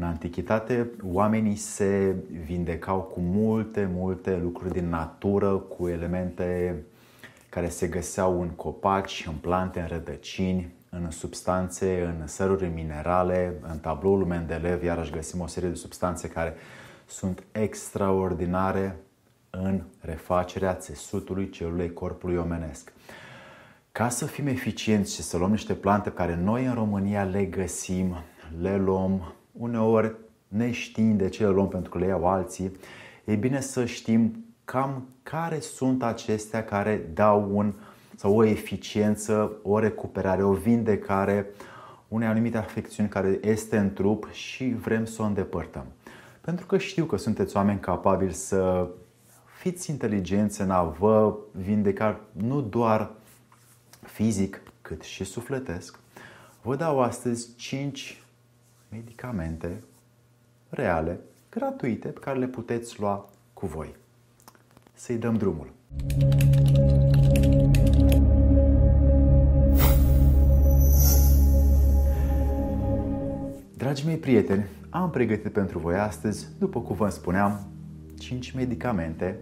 În antichitate, oamenii se vindecau cu multe, multe lucruri din natură, cu elemente care se găseau în copaci, în plante, în rădăcini, în substanțe, în săruri minerale. În tabloul Mendeleev iarăși găsim o serie de substanțe care sunt extraordinare în refacerea țesutului celulei corpului omenesc. Ca să fim eficienți și să luăm niște plante pe care noi în România le găsim, le luăm uneori neștiind de ce le luăm pentru că le iau alții, e bine să știm cam care sunt acestea care dau un, sau o eficiență, o recuperare, o vindecare unei anumite afecțiuni care este în trup și vrem să o îndepărtăm. Pentru că știu că sunteți oameni capabili să fiți inteligenți în a vă vindeca nu doar fizic, cât și sufletesc. Vă dau astăzi 5 medicamente reale, gratuite, pe care le puteți lua cu voi. Să-i dăm drumul. Dragii mei prieteni, am pregătit pentru voi astăzi, după cum vă spuneam, 5 medicamente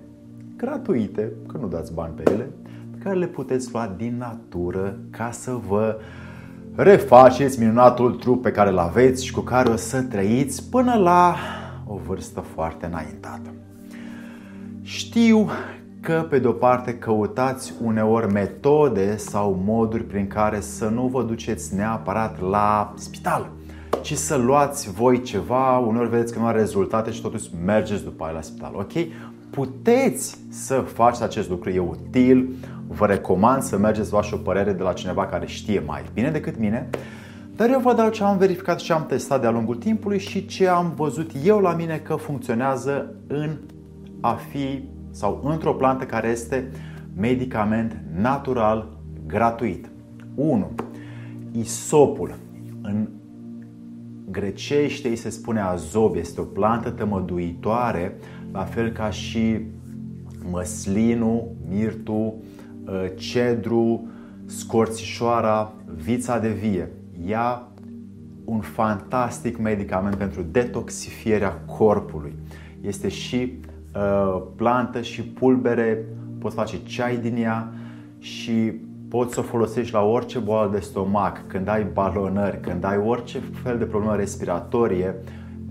gratuite, că nu dați bani pe ele, pe care le puteți lua din natură ca să vă refaceți minunatul trup pe care îl aveți și cu care o să trăiți până la o vârstă foarte înaintată. Știu că, pe de-o parte, căutați uneori metode sau moduri prin care să nu vă duceți neapărat la spital, ci să luați voi ceva, uneori vedeți că nu are rezultate și totuși mergeți după aia la spital, ok? Puteți să faceți acest lucru, e util, vă recomand să mergeți luați o părere de la cineva care știe mai bine decât mine, dar eu vă dau ce am verificat și ce am testat de-a lungul timpului și ce am văzut eu la mine că funcționează în a fi sau într-o plantă care este medicament natural gratuit. 1. Isopul. În grecește îi se spune azob, este o plantă tămăduitoare, la fel ca și măslinul, mirtul, ă, cedru, scorțișoara, vița de vie. Ia un fantastic medicament pentru detoxifierea corpului. Este și uh, plantă și pulbere, poți face ceai din ea și poți să o folosești la orice boală de stomac, când ai balonări, când ai orice fel de problemă respiratorie,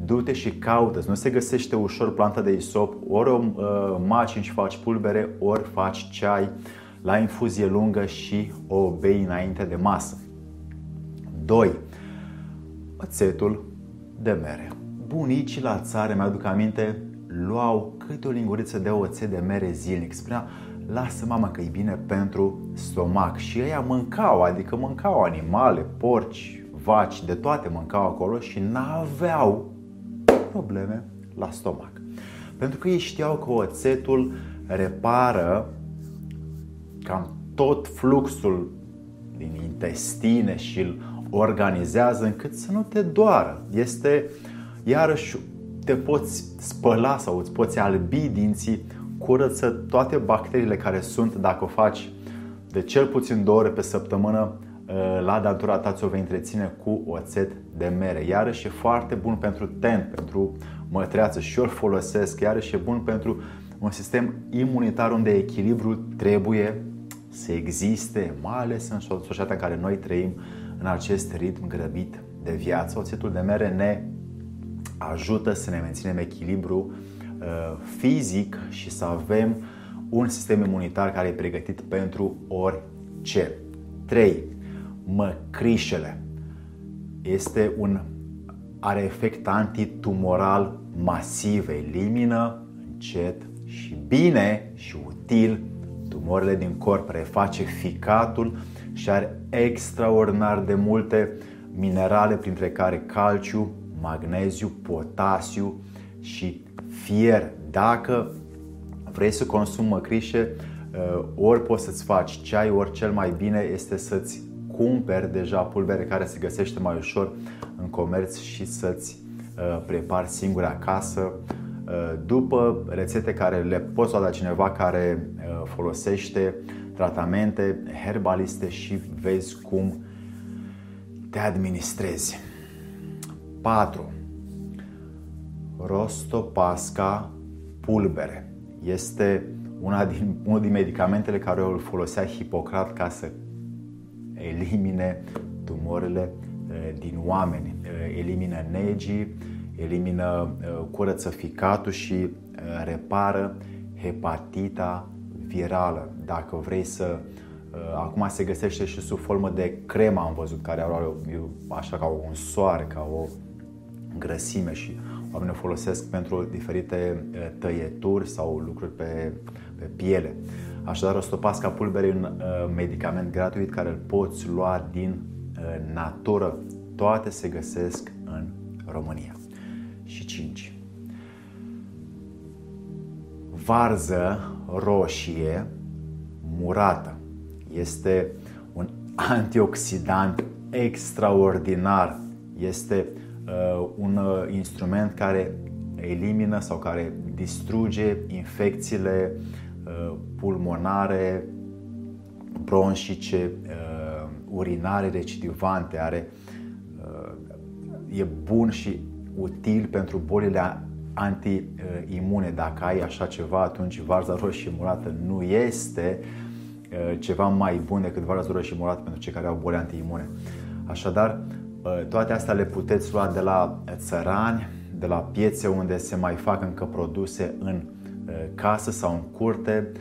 du-te și caută. Nu se găsește ușor planta de isop, ori o uh, macini și faci pulbere, ori faci ceai la infuzie lungă și o bei înainte de masă. 2. Oțetul de mere. Bunicii la țară, mi-aduc aminte, luau câte o linguriță de oțet de mere zilnic. Spunea, lasă mama că e bine pentru stomac. Și ei mâncau, adică mâncau animale, porci, vaci, de toate mâncau acolo și n-aveau probleme la stomac. Pentru că ei știau că oțetul repară cam tot fluxul din intestine și îl organizează încât să nu te doară. Este iarăși te poți spăla sau îți poți albi dinții, curăță toate bacteriile care sunt dacă o faci de cel puțin două ore pe săptămână uh, la dantura ta ți-o vei întreține cu oțet de mere. Iarăși e foarte bun pentru ten, pentru mătreață și eu folosesc. Iarăși e bun pentru un sistem imunitar unde echilibru trebuie să existe, mai ales în societatea în care noi trăim în acest ritm grăbit de viață. Oțetul de mere ne ajută să ne menținem echilibru uh, fizic și să avem un sistem imunitar care e pregătit pentru orice. 3. Măcrișele. Este un are efect antitumoral masiv, elimină încet și bine și util tumorile din corp, reface ficatul și are extraordinar de multe minerale, printre care calciu, magneziu, potasiu și fier. Dacă vrei să consumi măcrișe, uh, ori poți să-ți faci ceai, ori cel mai bine este să-ți cumperi deja pulbere care se găsește mai ușor în comerț și să-ți uh, prepari singur acasă uh, după rețete care le poți lua de cineva care folosește tratamente herbaliste și vezi cum te administrezi. 4. Rostopasca pulbere. Este una din, unul din medicamentele care îl folosea Hipocrat ca să elimine tumorile din oameni, elimină negii, elimină, curăță ficatul și repară hepatita virală. Dacă vrei să Acum se găsește și sub formă de cremă, am văzut, care are așa ca un soare, ca o grăsime și oamenii o folosesc pentru diferite tăieturi sau lucruri pe, pe piele. Așadar, Ostopasca pulbere e un medicament gratuit care îl poți lua din natură. Toate se găsesc în România. Și 5. Varză roșie murată. Este un antioxidant extraordinar. Este uh, un uh, instrument care elimină sau care distruge infecțiile uh, pulmonare, bronșice, uh, urinare recidivante. Are, uh, e bun și util pentru bolile anti-imune. Dacă ai așa ceva, atunci varza roșie murată nu este uh, ceva mai bun decât varza roșie murată pentru cei care au boli anti-imune. Așadar, uh, toate astea le puteți lua de la țărani, de la piețe unde se mai fac încă produse în uh, casă sau în curte.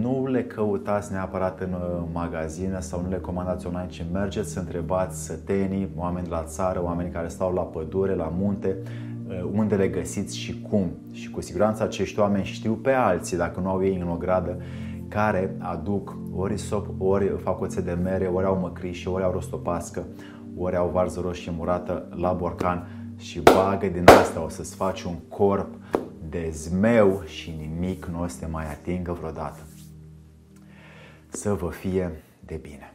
Nu le căutați neapărat în magazine sau nu le comandați online, ci mergeți să întrebați sătenii, oameni de la țară, oameni care stau la pădure, la munte, Uh, unde le găsiți și cum. Și cu siguranță acești oameni știu pe alții, dacă nu au ei în o gradă, care aduc ori sop, ori fac oțe de mere, ori au măcrișe, ori au rostopască, ori au varză roșie murată la borcan și bagă din asta o să-ți faci un corp de zmeu și nimic nu o să te mai atingă vreodată. Să vă fie de bine!